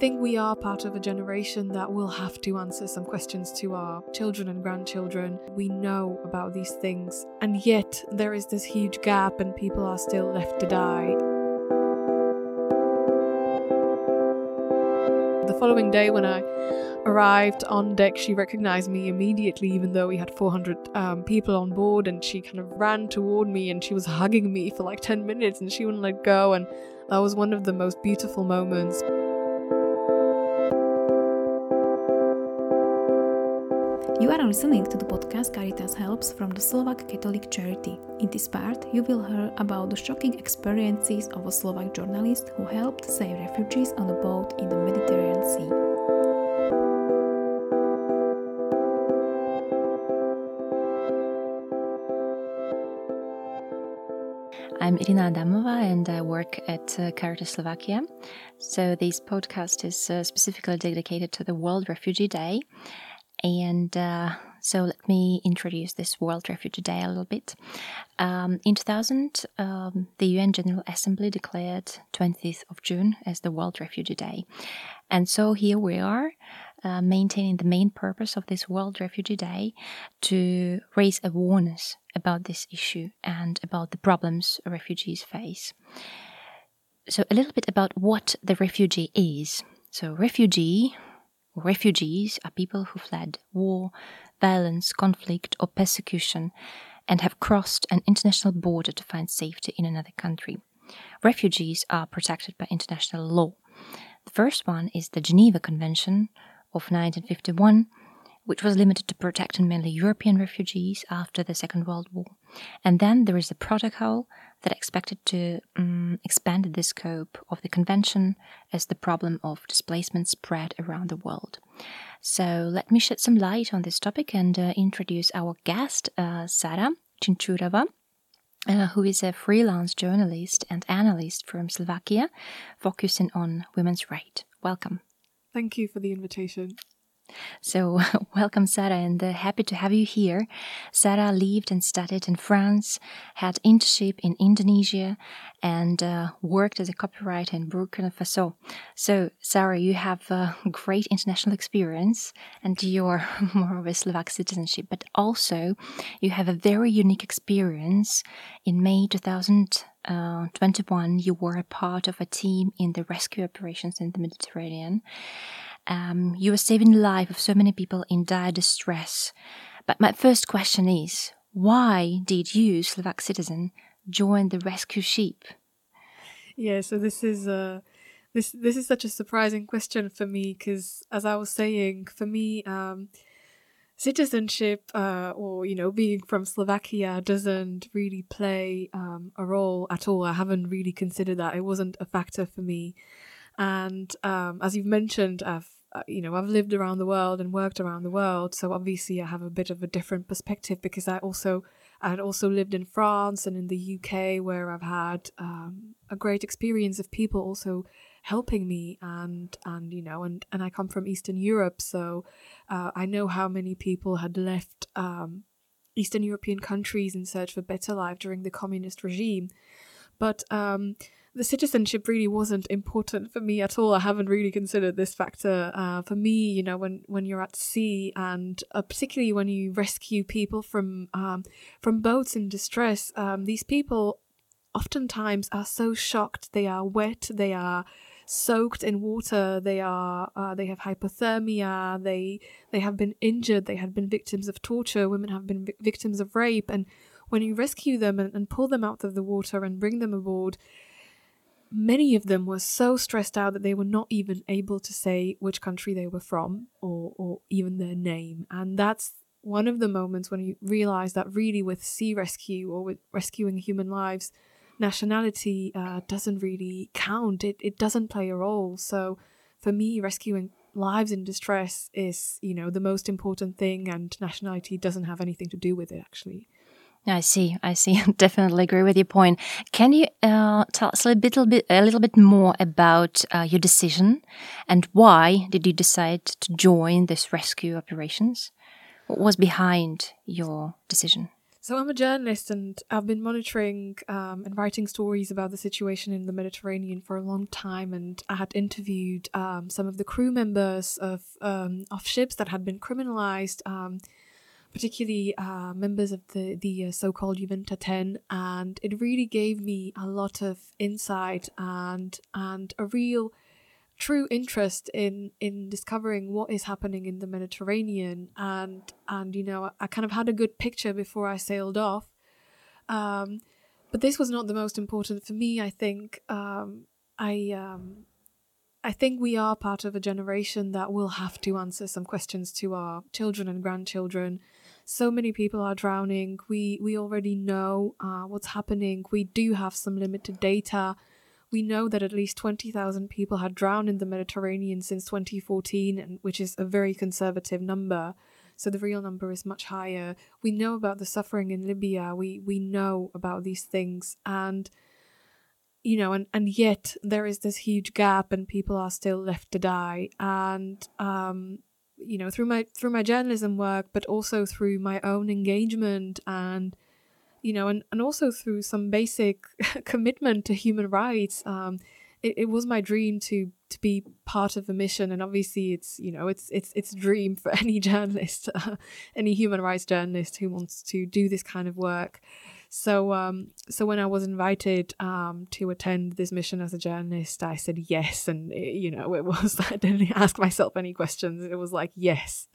think we are part of a generation that will have to answer some questions to our children and grandchildren. We know about these things, and yet there is this huge gap, and people are still left to die. The following day, when I arrived on deck, she recognized me immediately, even though we had 400 um, people on board. And she kind of ran toward me and she was hugging me for like 10 minutes and she wouldn't let go. And that was one of the most beautiful moments. You are listening to the podcast Caritas Helps from the Slovak Catholic Charity. In this part, you will hear about the shocking experiences of a Slovak journalist who helped save refugees on a boat in the Mediterranean Sea. I'm Irina Adamova and I work at uh, Caritas Slovakia. So, this podcast is uh, specifically dedicated to the World Refugee Day and uh, so let me introduce this World Refugee Day a little bit. Um, in 2000, um, the UN General Assembly declared 20th of June as the World Refugee Day. And so here we are, uh, maintaining the main purpose of this World Refugee Day to raise awareness about this issue and about the problems refugees face. So, a little bit about what the refugee is. So, refugee Refugees are people who fled war, violence, conflict, or persecution and have crossed an international border to find safety in another country. Refugees are protected by international law. The first one is the Geneva Convention of 1951, which was limited to protecting mainly European refugees after the Second World War. And then there is a protocol that expected to um, expand the scope of the convention as the problem of displacement spread around the world. So let me shed some light on this topic and uh, introduce our guest, uh, Sara Chinchurova. Uh, who is a freelance journalist and analyst from Slovakia, focusing on women's rights. Welcome. Thank you for the invitation. So, welcome, Sarah, and uh, happy to have you here. Sarah lived and studied in France, had internship in Indonesia, and uh, worked as a copywriter in Burkina Faso. So, Sarah, you have a great international experience, and you're more of a Slovak citizenship, but also you have a very unique experience. In May 2021, uh, you were a part of a team in the rescue operations in the Mediterranean. Um, you are saving the life of so many people in dire distress. But my first question is why did you, Slovak citizen, join the rescue ship? Yeah, so this is uh, this this is such a surprising question for me because, as I was saying, for me, um, citizenship uh, or you know being from Slovakia doesn't really play um, a role at all. I haven't really considered that. It wasn't a factor for me. And um, as you've mentioned, I've uh, you know I've lived around the world and worked around the world, so obviously I have a bit of a different perspective because I also I had also lived in France and in the UK where I've had um, a great experience of people also helping me and and you know and and I come from Eastern Europe, so uh, I know how many people had left um, Eastern European countries in search for better life during the communist regime, but um, the citizenship really wasn't important for me at all. I haven't really considered this factor. Uh, for me, you know, when when you're at sea and uh, particularly when you rescue people from um, from boats in distress, um, these people oftentimes are so shocked. They are wet. They are soaked in water. They are uh, they have hypothermia. They they have been injured. They have been victims of torture. Women have been vi- victims of rape. And when you rescue them and, and pull them out of the water and bring them aboard many of them were so stressed out that they were not even able to say which country they were from or, or even their name. And that's one of the moments when you realize that really with sea rescue or with rescuing human lives, nationality uh, doesn't really count. It, it doesn't play a role. So for me, rescuing lives in distress is, you know, the most important thing, and nationality doesn't have anything to do with it, actually. I see. I see. Definitely agree with your point. Can you uh, tell us a little bit, a little bit more about uh, your decision and why did you decide to join this rescue operations? What was behind your decision? so I'm a journalist, and I've been monitoring um, and writing stories about the situation in the Mediterranean for a long time. And I had interviewed um, some of the crew members of um, of ships that had been criminalized, um, particularly uh, members of the the uh, so-called Iuventa Ten, and it really gave me a lot of insight and and a real true interest in in discovering what is happening in the Mediterranean. And and you know I kind of had a good picture before I sailed off. Um, but this was not the most important for me I think. Um, I um, I think we are part of a generation that will have to answer some questions to our children and grandchildren so many people are drowning we we already know uh, what's happening we do have some limited data we know that at least 20,000 people had drowned in the Mediterranean since 2014, and, which is a very conservative number. So the real number is much higher. We know about the suffering in Libya. We we know about these things, and you know, and and yet there is this huge gap, and people are still left to die. And um, you know, through my through my journalism work, but also through my own engagement and you know, and, and also through some basic commitment to human rights. Um, it, it was my dream to to be part of a mission, and obviously, it's you know, it's it's it's a dream for any journalist, any human rights journalist who wants to do this kind of work. So, um, so when I was invited um, to attend this mission as a journalist, I said yes, and it, you know, it was I didn't ask myself any questions. It was like yes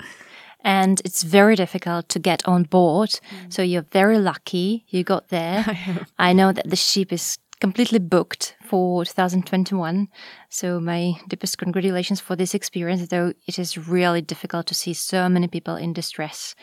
and it's very difficult to get on board. Mm. So you're very lucky you got there. I know that the ship is completely booked for 2021. So my deepest congratulations for this experience, though it is really difficult to see so many people in distress.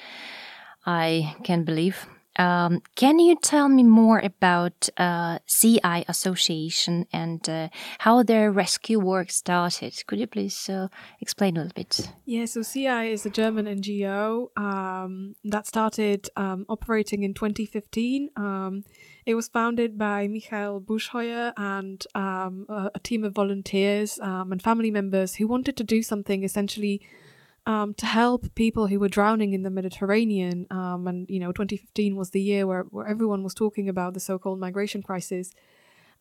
I can believe. Um, can you tell me more about uh, Sea-Eye Association and uh, how their rescue work started? Could you please uh, explain a little bit? Yeah, so Sea-Eye is a German NGO um, that started um, operating in 2015. Um, it was founded by Michael Buschheuer and um, a, a, team of volunteers um, and family members who wanted to do something essentially um, to help people who were drowning in the Mediterranean. Um, and, you know, 2015 was the year where, where everyone was talking about the so called migration crisis.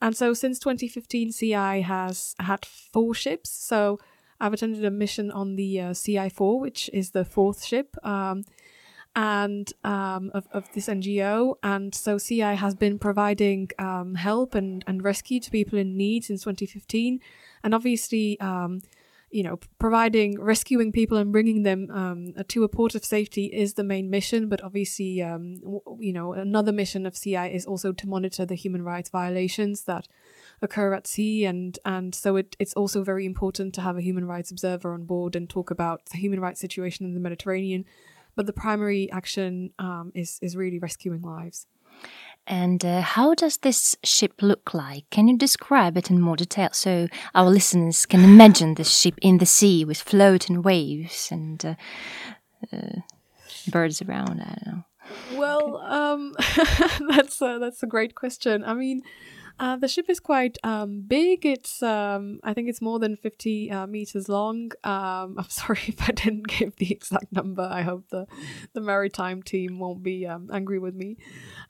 And so since 2015, Sea-Eye has had four ships. So I've attended a mission on the uh, Sea-Eye 4, which is the fourth ship. Um, and um, of, of this NGO. And so Sea-Eye has been providing um, help and, and rescue to people in need since 2015. And obviously, um, you know, providing, rescuing people and bringing them um, to a port of safety is the main mission. But obviously, um, w- you know, another mission of Sea-Eye is also to monitor the human rights violations that occur at sea, and and so it, it's also very important to have a human rights observer on board and talk about the human rights situation in the Mediterranean. But the primary action um, is is really rescuing lives. And uh, how does this ship look like? Can you describe it in more detail so our listeners can imagine this ship in the sea with floating waves and uh, uh, birds around? I don't know. Well, um, that's a, that's a great question. I mean, uh, the ship is quite um, big. It's um, I think it's more than fifty uh, meters long. Um, I'm sorry if I didn't give the exact number. I hope the the maritime team won't be um, angry with me.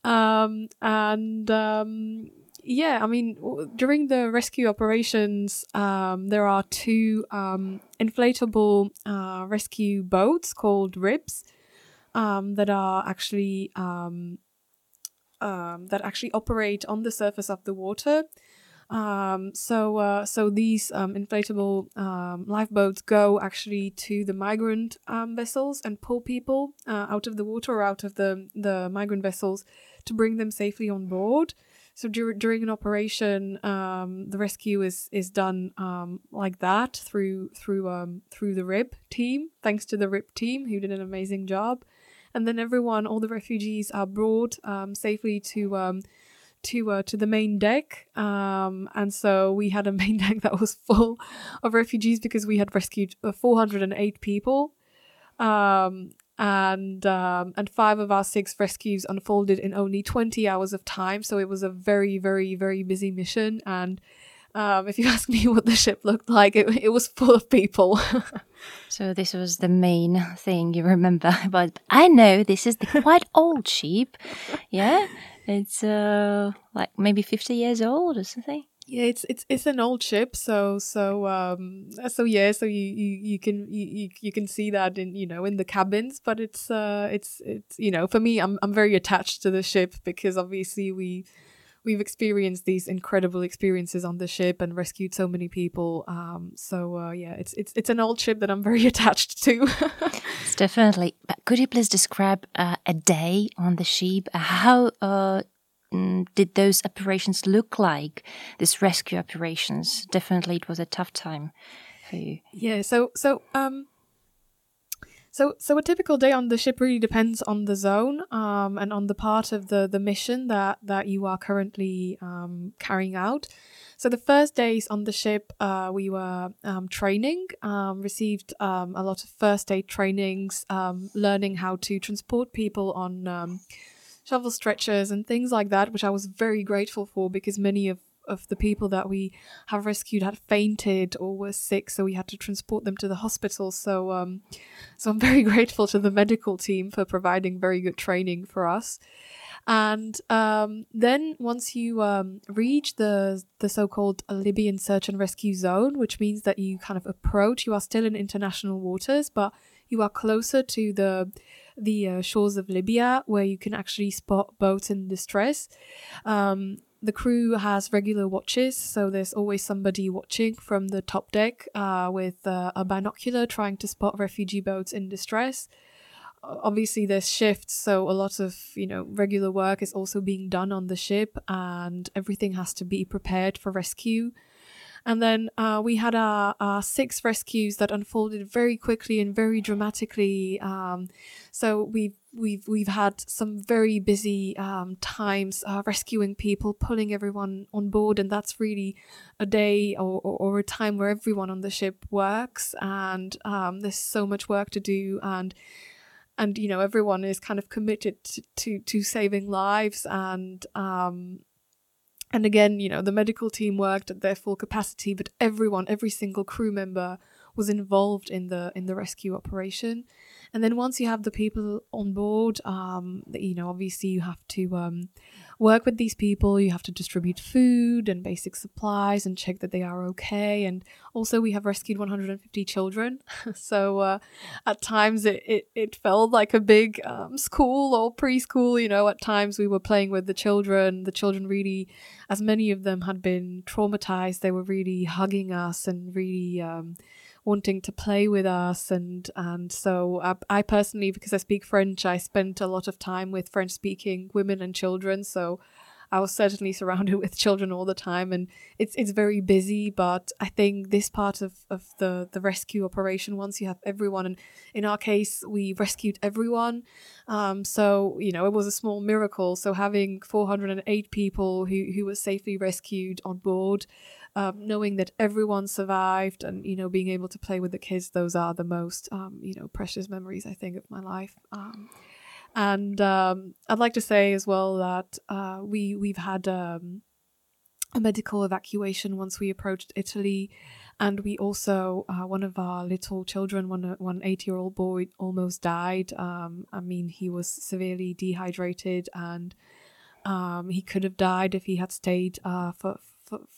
Um, and um, yeah, I mean during the rescue operations, there are two inflatable uh, rescue boats called ribs that are actually um, that actually operate on the surface of the water. Um, so, uh, so these um, inflatable um, lifeboats go actually to the migrant um, vessels and pull people uh, out of the water or out of the the migrant vessels to bring them safely on board. So dur- during an operation, um, the rescue is is done like that through through through the RIB team. Thanks to the RIB team who did an amazing job and then everyone, all the refugees, are brought um, safely to um, to uh, to the main deck. Um, and so we had a main deck that was full of refugees because we had rescued uh, 408 people. Um, and um, and five of our six rescues unfolded in only 20 hours of time. So it was a very, very, very busy mission. And um, if you ask me what the ship looked like, it, it was full of people. so this was the main thing you remember. But I know this is the quite old ship. Yeah, it's uh, like maybe fifty years old or something. Yeah, it's it's it's an old ship, so so um so yeah, so you you, you can you, you can see that in you know in the cabins, but it's uh it's it's you know for me I'm I'm very attached to the ship because obviously we we've experienced these incredible experiences on the ship and rescued so many people. Um, so uh, yeah, it's it's it's an old ship that I'm very attached to. it's definitely. But could you please describe uh, a day on the ship? How uh, mm, did those operations look like? These rescue operations. Definitely, it was a tough time for you. Yeah. So so um so, so a typical day on the ship really depends on the zone um, and on the part of the the mission that that you are currently um, carrying out. So the first days on the ship, uh, we were um, training, um, received um, a lot of first aid trainings, um, learning how to transport people on shovel stretchers and things like that, which I was very grateful for because many of of the people that we have rescued had fainted or were sick, so we had to transport them to the hospital. So, um, so I'm very grateful to the medical team for providing very good training for us. And um, then once you um, reach the the so-called Libyan search and rescue zone, which means that you kind of approach, you are still in international waters, but you are closer to the the uh, shores of Libya, where you can actually spot boats in distress. Um, the crew has regular watches, so there's always somebody watching from the top deck uh, with uh, a binocular trying to spot refugee boats in distress. Obviously, there's shifts, so a lot of you know regular work is also being done on the ship, and everything has to be prepared for rescue. And then uh, we had our, our, six rescues that unfolded very quickly and very dramatically. Um, so we've we've we've had some very busy um, times uh, rescuing people, pulling everyone on board, and that's really a day or, or, or a time where everyone on the ship works, and um, there's so much work to do, and and you know everyone is kind of committed to to, to saving lives, and um, and again, you know, the medical team worked at their full capacity, but everyone, every single crew member was involved in the in the rescue operation. And then once you have the people on board, um, you know, obviously you have to um, work with these people. You have to distribute food and basic supplies and check that they are okay. And also, we have rescued 150 children. so uh, at times it, it, it, felt like a big um, school or preschool. You know, at times we were playing with the children. The children really, as many of them had been traumatized, they were really hugging us and really um, wanting to play with us and and so I, I, personally because I speak French I spent a lot of time with French speaking women and children so I was certainly surrounded with children all the time and it's it's very busy but I think this part of, of the the rescue operation once you have everyone and in our case we rescued everyone um, so you know it was a small miracle. So having 408 people who who were safely rescued on board um, knowing that everyone survived and you know being able to play with the kids those are the most um, you know precious memories i think of my life. Um, and um, i'd like to say as well that uh, we we've had um, a medical evacuation once we approached italy. And we also uh, one of our little children one one eight year old boy almost died. Um, i mean he was severely dehydrated and um, he could have died if he had stayed uh, for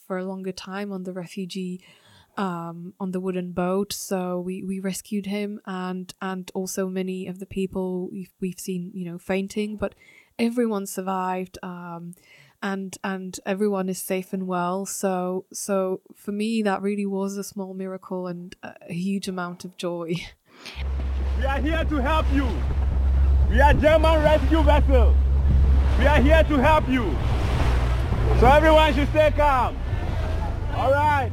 for, a longer time on the refugee um, on the wooden boat. So we, we rescued him and and also many of the people we've, we've seen you know fainting, but everyone survived. Um, and and everyone is safe and well. So so for me that really was a small miracle and a huge amount of joy. We are here to help you. We are German rescue vessel. We are here to help you. So everyone should stay calm. All right.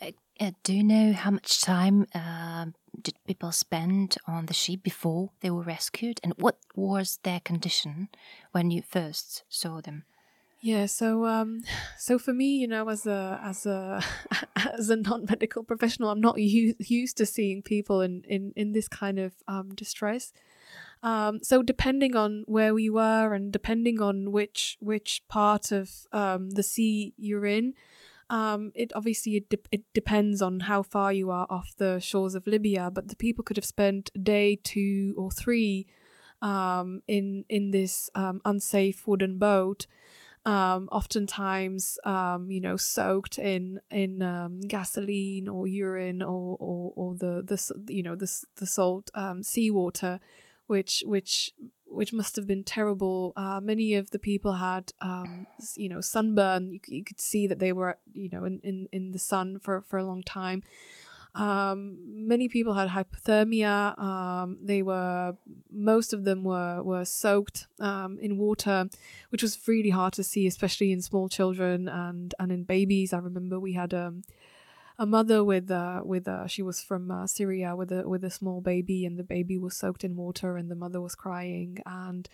Uh, uh, do you know how much time uh, did people spend on the ship before they were rescued, and what was their condition when you first saw them? Yeah, so um, so for me, you know, as a as a as a non medical professional, I'm not u- used to seeing people in in in this kind of um, distress. Um, so depending on where we were and depending on which which part of um, the sea you're in, Um, it obviously it, de- it depends on how far you are off the shores of Libya, but the people could have spent a day, two, or three um, in in this um, unsafe wooden boat. Um, oftentimes, you know, soaked in in gasoline or urine or, or, or the the you know the the salt seawater, which which which must have been terrible. Uh, many of the people had, um, you know, sunburn. You, you, could see that they were, you know, in, in, in the sun for, for a long time. Um, many people had hypothermia. Um, they were, most of them were were soaked um, in water, which was really hard to see, especially in small children and and in babies. I remember we had um, a mother with uh, with uh, she was from uh, Syria with a with a small baby, and the baby was soaked in water, and the mother was crying. And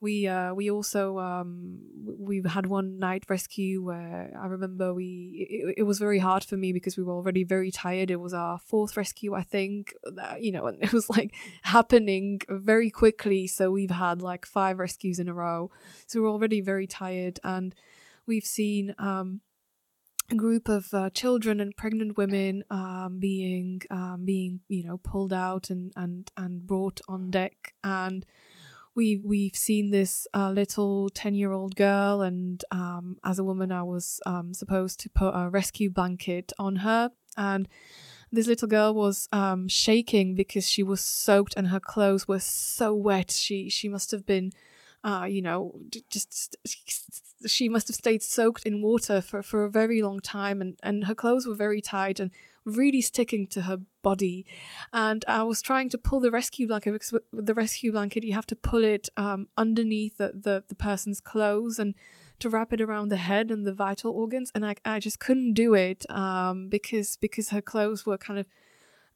we uh, we also um, we had one night rescue where I remember we it, it, was very hard for me because we were already very tired. It was our fourth rescue, I think. That, you know, and it was like happening very quickly. So we've had like five rescues in a row. So we're already very tired, and we've seen. Um, group of uh, children and pregnant women um, being um, being you know pulled out and and and brought on deck. And we we've seen this uh, little 10 year old girl and um, as a woman i was um, supposed to put a rescue blanket on her. And this little girl was um, shaking because she was soaked and her clothes were so wet. She she must have been uh, you know, just she must have stayed soaked in water for, for a very long time, and, and her clothes were very tight and really sticking to her body. And I was trying to pull the rescue blanket because with the rescue blanket, you have to pull it um, underneath the, the, the person's clothes and to wrap it around the head and the vital organs. And I, I just couldn't do it um, because because her clothes were kind of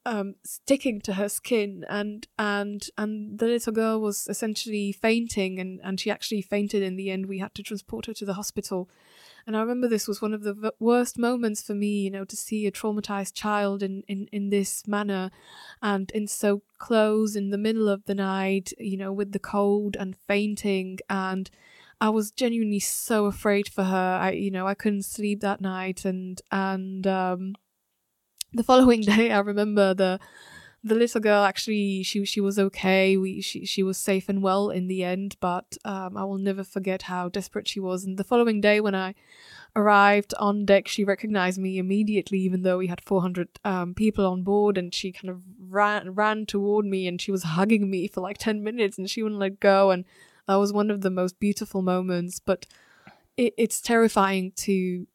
um, sticking to her skin and and and the little girl was essentially fainting and and she actually fainted in the end. We had to transport her to the hospital. And i remember this was one of the v- worst moments for me you know to see a traumatized child in in in this manner and in so close in the middle of the night you know with the cold and fainting. And I was genuinely so afraid for her. I, you know, I couldn't sleep that night, and and um, the following day, I remember the the little girl actually she she was okay. We she she was safe and well in the end, but um, I will never forget how desperate she was. And the following day, when I arrived on deck, she recognized me immediately, even though we had 400 um, people on board. And she kind of ran ran toward me, and she was hugging me for like 10 minutes, and she wouldn't let go. And that was one of the most beautiful moments. But it, it's terrifying to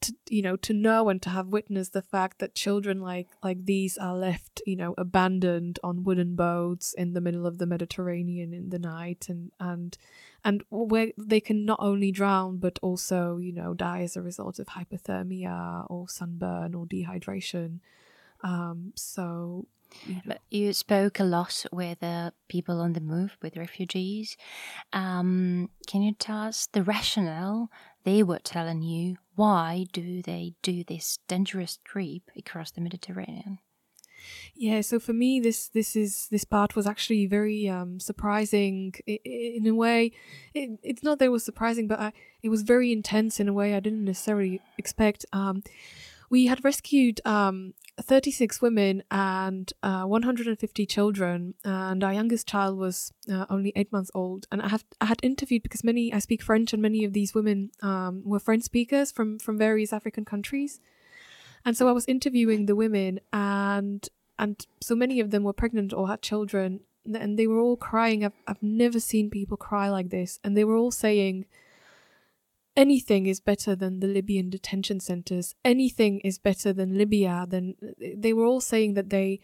to you know to know and to have witnessed the fact that children like like these are left you know abandoned on wooden boats in the middle of the Mediterranean in the night and and and where they can not only drown but also you know die as a result of hypothermia or sunburn or dehydration. Um so you, you spoke a lot with uh, people on the move with refugees. Um, can you tell us the rationale they were telling you why do they do this dangerous trip across the Mediterranean? Yeah, so for me, this this is this part was actually very um, surprising in a way. It, it's not that it was surprising, but I, it was very intense in a way I didn't necessarily expect. Um, we had rescued um, 36 women and uh, 150 children, and our youngest child was uh, only eight months old. And I have I had interviewed because many I speak French, and many of these women um, were French speakers from from various African countries. And so I was interviewing the women, and and so many of them were pregnant or had children, and they were all crying. I've I've never seen people cry like this, and they were all saying anything is better than the Libyan detention centers. Anything is better than Libya. Then they were all saying that they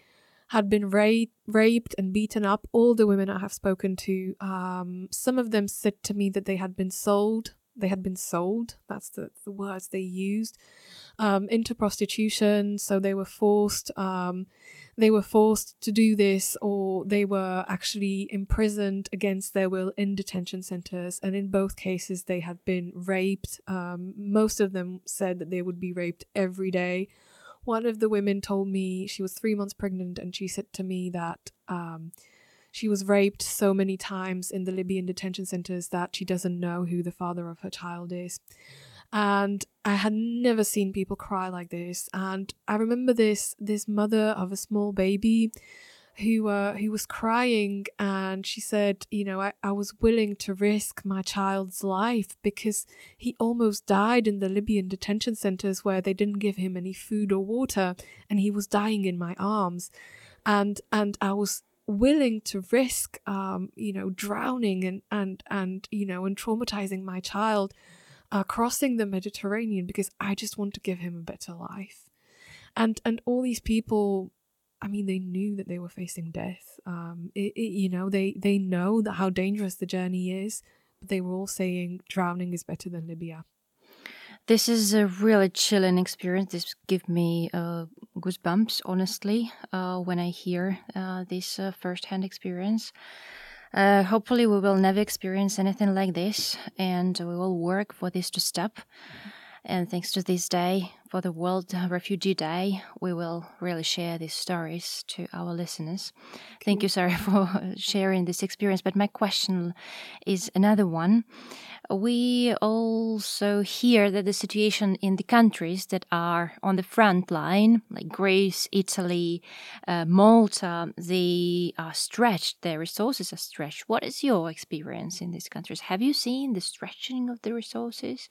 had been ra- raped and beaten up. All the women I have spoken to, um, some of them said to me that they had been sold. They had been sold. That's the, the words they used um, into prostitution. So they were forced. Um, they were forced to do this or they were actually imprisoned against their will in detention centers. And in both cases, they had been raped. Um, most of them said that they would be raped every day. One of the women told me she was three months pregnant and she said to me that um, she was raped so many times in the Libyan detention centers that she doesn't know who the father of her child is. And I had never seen people cry like this. And I remember this this mother of a small baby who uh, who was crying and she said, you know, I, I was willing to risk my child's life because he almost died in the Libyan detention centers where they didn't give him any food or water and he was dying in my arms. And and I was willing to risk um, you know, drowning and, and and you know, and traumatizing my child uh, crossing the Mediterranean because I just want to give him a better life. And and all these people, I mean, they knew that they were facing death. Um, it, it, you know, they they know that how dangerous the journey is, but they were all saying drowning is better than Libya. This is a really chilling experience. This gives me uh, goosebumps, honestly, uh, when I hear uh, this uh, first-hand experience. Uh, hopefully, we will never experience anything like this, and we will work for this to stop. And thanks to this day, for the World Refugee Day, we will really share these stories to our listeners. Thank you, Sarah, for sharing this experience. But my question is another one. We also hear that the situation in the countries that are on the front line, like Greece, Italy, uh, Malta, they are stretched, their resources are stretched. What is your experience in these countries? Have you seen the stretching of the resources?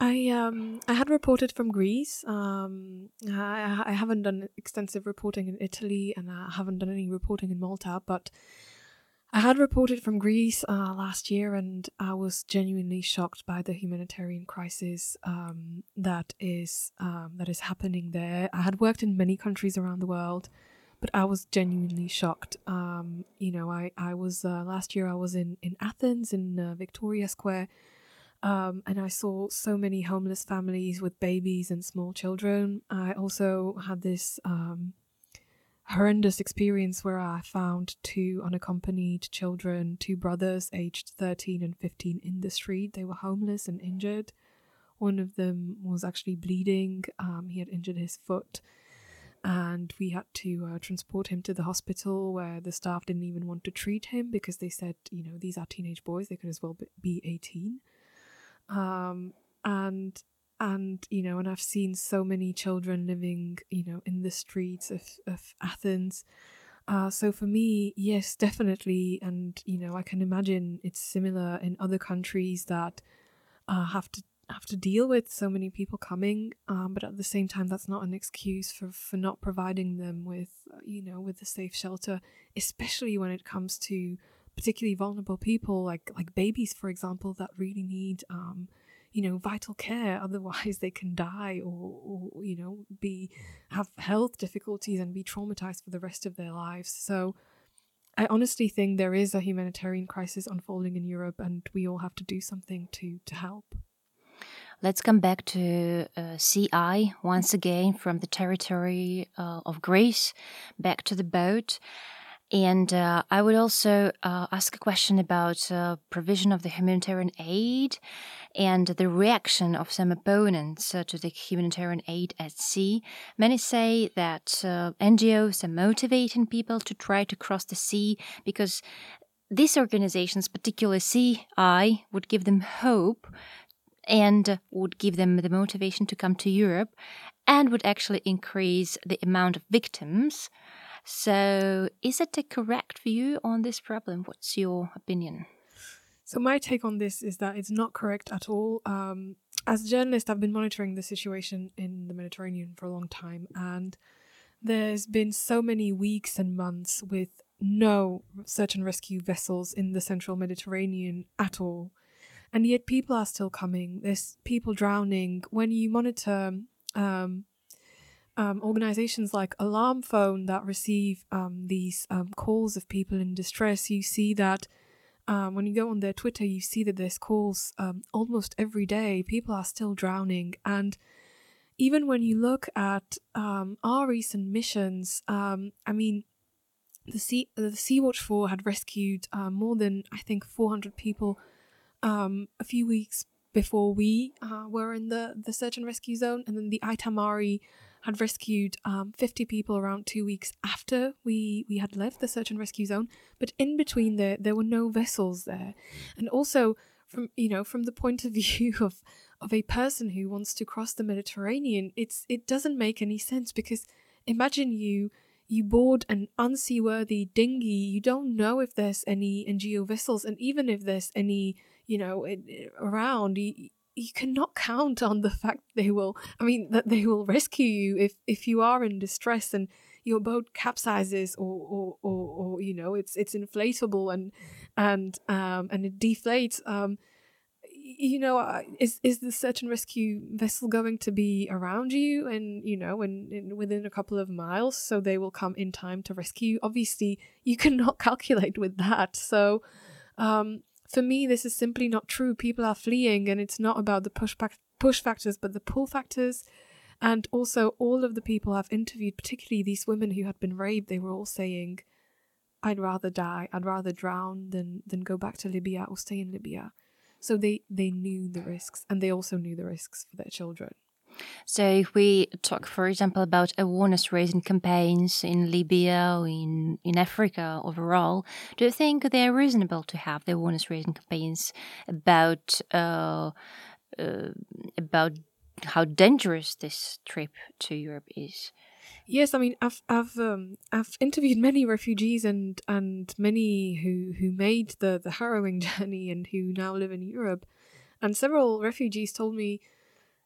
I um I had reported from Greece. Um, I I haven't done extensive reporting in Italy, and I haven't done any reporting in Malta. But I had reported from Greece uh, last year, and I was genuinely shocked by the humanitarian crisis um, that is um, that is happening there. I had worked in many countries around the world, but I was genuinely shocked. Um, you know, I I was uh, last year I was in in Athens in uh, Victoria Square um, and I saw so many homeless families with babies and small children. I also had this um, horrendous experience where I found two unaccompanied children, two brothers aged 13 and 15 in the street. They were homeless and injured. One of them was actually bleeding, um, he had injured his foot. And we had to uh, transport him to the hospital where the staff didn't even want to treat him because they said, you know, these are teenage boys, they could as well be 18 um, and and you know and i've seen so many children living you know in the streets of, of athens. Uh, so for me yes definitely. And you know i can imagine it's similar in other countries that uh, have to have to deal with so many people coming. Um, but at the same time that's not an excuse for for not providing them with uh, you know with a safe shelter especially when it comes to particularly vulnerable people like like babies for example that really need um, you know vital care. Otherwise they can die or, or you know be have health difficulties and be traumatized for the rest of their lives. So i honestly think there is a humanitarian crisis unfolding in europe and we all have to do something to to help. Let's come back to uh, Sea-Eye once again from the territory uh, of Greece. Back to the boat. And uh, I would also uh, ask a question about uh, provision of the humanitarian aid and the reaction of some opponents uh, to the humanitarian aid at sea. Many say that uh, NGOs are motivating people to try to cross the sea because these organizations, particularly Sea-Eye, would give them hope and would give them the motivation to come to Europe and would actually increase the amount of victims so, is it a correct view on this problem? What's your opinion? So, my take on this is that it's not correct at all. Um, as a journalist, I've been monitoring the situation in the Mediterranean for a long time, and there's been so many weeks and months with no search and rescue vessels in the central Mediterranean at all. And yet, people are still coming. There's people drowning. When you monitor um, um, organizations like Alarm Phone that receive um, these um, calls of people in distress, you see that um, when you go on their Twitter, you see that there's calls um, almost every day. People are still drowning. And even when you look at um, our recent missions, I mean, the sea the Sea Watch 4 had rescued uh, more than, I think, 400 people a few weeks before we uh, were in the, the search and rescue zone. And then the Aita Mari had rescued um, 50 people around two weeks after we, we had left the search and rescue zone. But in between there, there were no vessels there. And also, from you know from the point of view of of a person who wants to cross the Mediterranean, it's it doesn't make any sense because imagine you you board an unseaworthy dinghy. You don't know if there's any NGO vessels, and even if there's any, you know, around, you, you cannot count on the fact they will. I mean, that they will rescue you if if you are in distress and your boat capsizes or or, or, or you know it's it's inflatable and and um and it deflates. Um, you know, is is the search and rescue vessel going to be around you, and you know, and, within a couple of miles, so they will come in time to rescue? Obviously, you cannot calculate with that. So, um, for me, this is simply not true. People are fleeing, and it's not about the push back, push factors, but the pull factors. And also, all of the people I've interviewed, particularly these women who had been raped, they were all saying, "I'd rather die. I'd rather drown than than go back to Libya or stay in Libya." So they, they knew the risks and they also knew the risks for their children. So, if we talk, for example, about awareness raising campaigns in Libya or in, in Africa overall, do you think they're reasonable to have the awareness raising campaigns about uh, uh, about how dangerous this trip to Europe is? Yes, I mean I've I've um, I've interviewed many refugees and and many who who made the the harrowing journey and who now live in Europe, and several refugees told me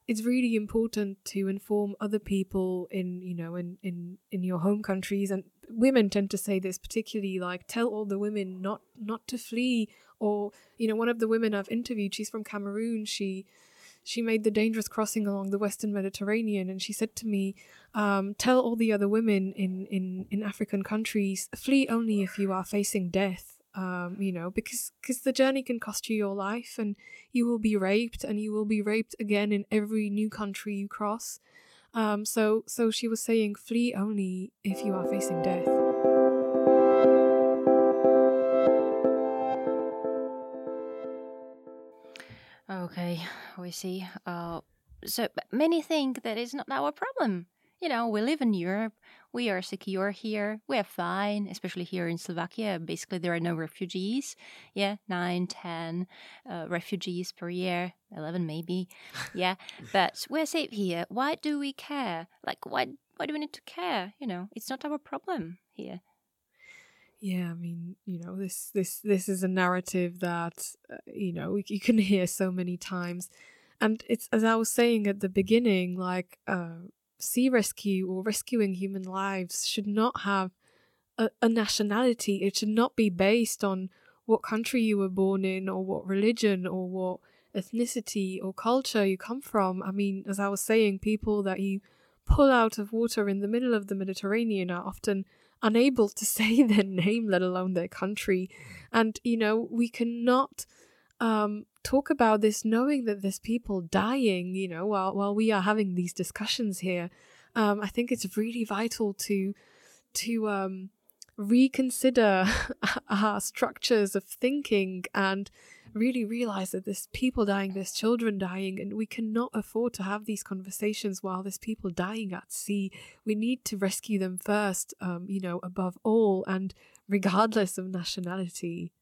it's really important to inform other people in you know in in in your home countries. And women tend to say this particularly like tell all the women not not to flee. Or you know one of the women I've interviewed she's from Cameroon. She she made the dangerous crossing along the Western Mediterranean, and she said to me, um, "Tell all the other women in in in African countries, flee only if you are facing death." Um, you know, because because the journey can cost you your life, and you will be raped, and you will be raped again in every new country you cross. Um, so so she was saying, flee only if you are facing death. Okay, we see. Uh, so many think that it's not our problem. You know, we live in Europe. We are secure here. We are fine, especially here in Slovakia. Basically, there are no refugees. Yeah, nine, ten uh, refugees per year, eleven maybe. Yeah, but we're safe here. Why do we care? Like, why? Why do we need to care? You know, it's not our problem here yeah i mean you know this this this is a narrative that uh, you know you can hear so many times and it's as i was saying at the beginning like uh, sea rescue or rescuing human lives should not have a, a nationality it should not be based on what country you were born in or what religion or what ethnicity or culture you come from i mean as i was saying people that you pull out of water in the middle of the mediterranean are often unable to say their name, let alone their country. And, you know, we cannot um, talk about this knowing that there's people dying, you know, while, while we are having these discussions here. Um, I think it's really vital to to um, reconsider our structures of thinking and really realize that there's people dying, there's children dying, and we cannot afford to have these conversations while there's people dying at sea. We need to rescue them first, um, you know, above all, and regardless of nationality.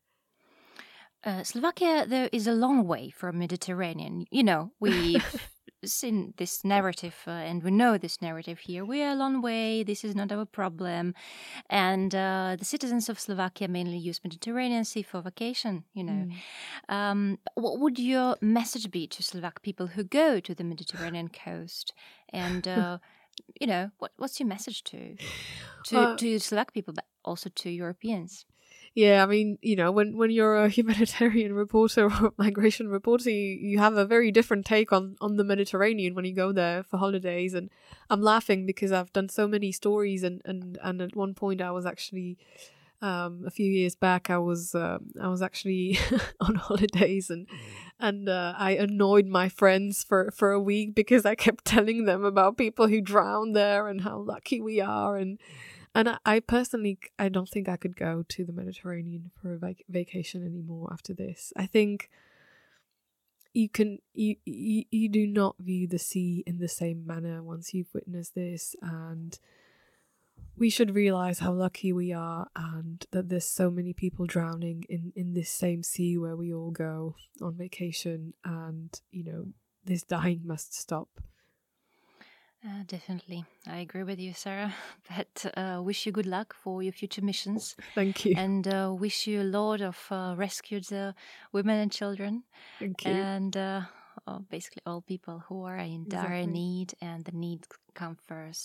Uh, Slovakia, though, is a long way from Mediterranean. You know, we've seen this narrative uh, and we know this narrative here. We are a long way. This is not our problem. And uh, the citizens of Slovakia mainly use Mediterranean Sea for vacation, you know. Mm. Um, what would your message be to Slovak people who go to the Mediterranean coast? And, uh, you know, what, what's your message to, to, uh, to Slovak people, but also to Europeans? Yeah, I mean, you know, when, when you're a humanitarian reporter or migration reporter, you, you have a very different take on, on the Mediterranean when you go there for holidays. And I'm laughing because I've done so many stories, and, and, and at one point I was actually um, a few years back, I was uh, I was actually on holidays and and uh, I annoyed my friends for for a week because I kept telling them about people who drowned there and how lucky we are and and I, personally, I don't think I could go to the Mediterranean for a vac- vacation anymore after this. I think you can you, you you do not view the sea in the same manner once you've witnessed this. And we should realize how lucky we are and that there's so many people drowning in in this same sea where we all go on vacation. And you know this dying must stop uh, definitely. I agree with you sarah. But uh, wish you good luck for your future missions thank you. and uh, wish you a lot of uh, rescued uh, women and children thank you. and uh, basically all people who are in dire need and the need come first